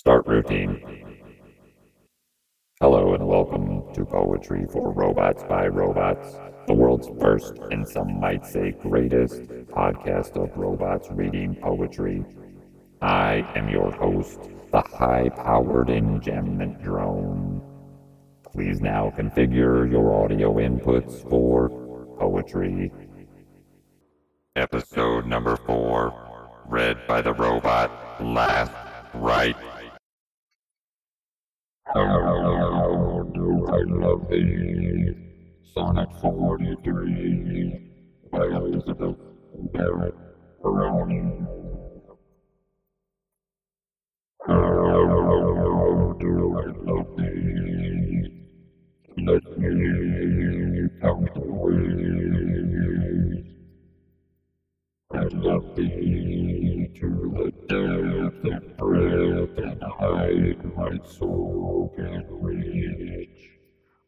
Start routine. Hello and welcome to Poetry for Robots by Robots, the world's first and some might say greatest podcast of robots reading poetry. I am your host, the high powered enjambment drone. Please now configure your audio inputs for poetry. Episode number four, read by the robot Last Right. How do I love thee? Sonnet 43 by Elizabeth Barrett Browning. How do I love thee? Let me count the ways. I love thee to the depth and breadth and height my soul can reach.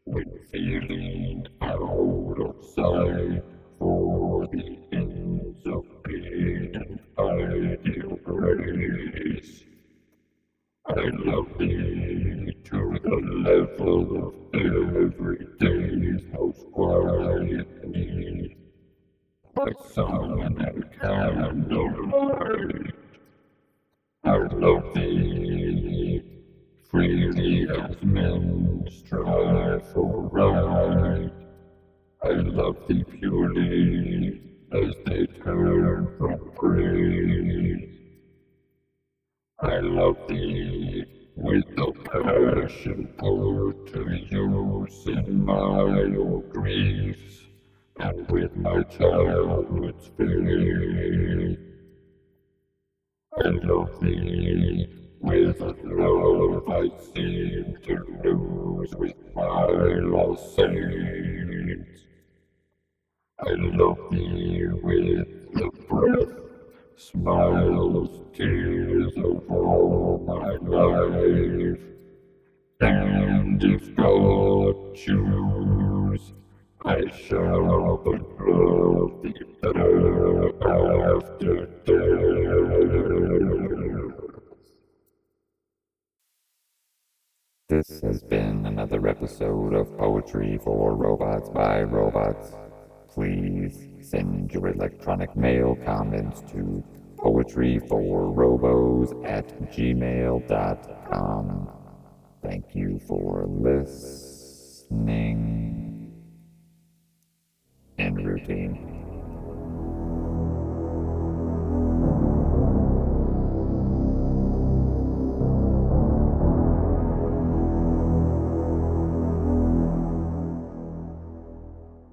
When feeling out of sight for the ends of pain and ideal grace. I love thee to the level of every day's most quiet need. By sun and candlelight, I love thee freely as men strive for right. I love thee purely as they turn from praise. I love thee with the passion put to use in my old griefs and with my childhood's faith. And love thee with love I seem to lose with my lost saints. I love thee with the breath, smiles, tears of all my life. And if God choose, I shall love thee better after death. This has been another episode of Poetry for Robots by Robots. Please send your electronic mail comments to poetryforrobos at gmail.com. Thank you for listening. Routine.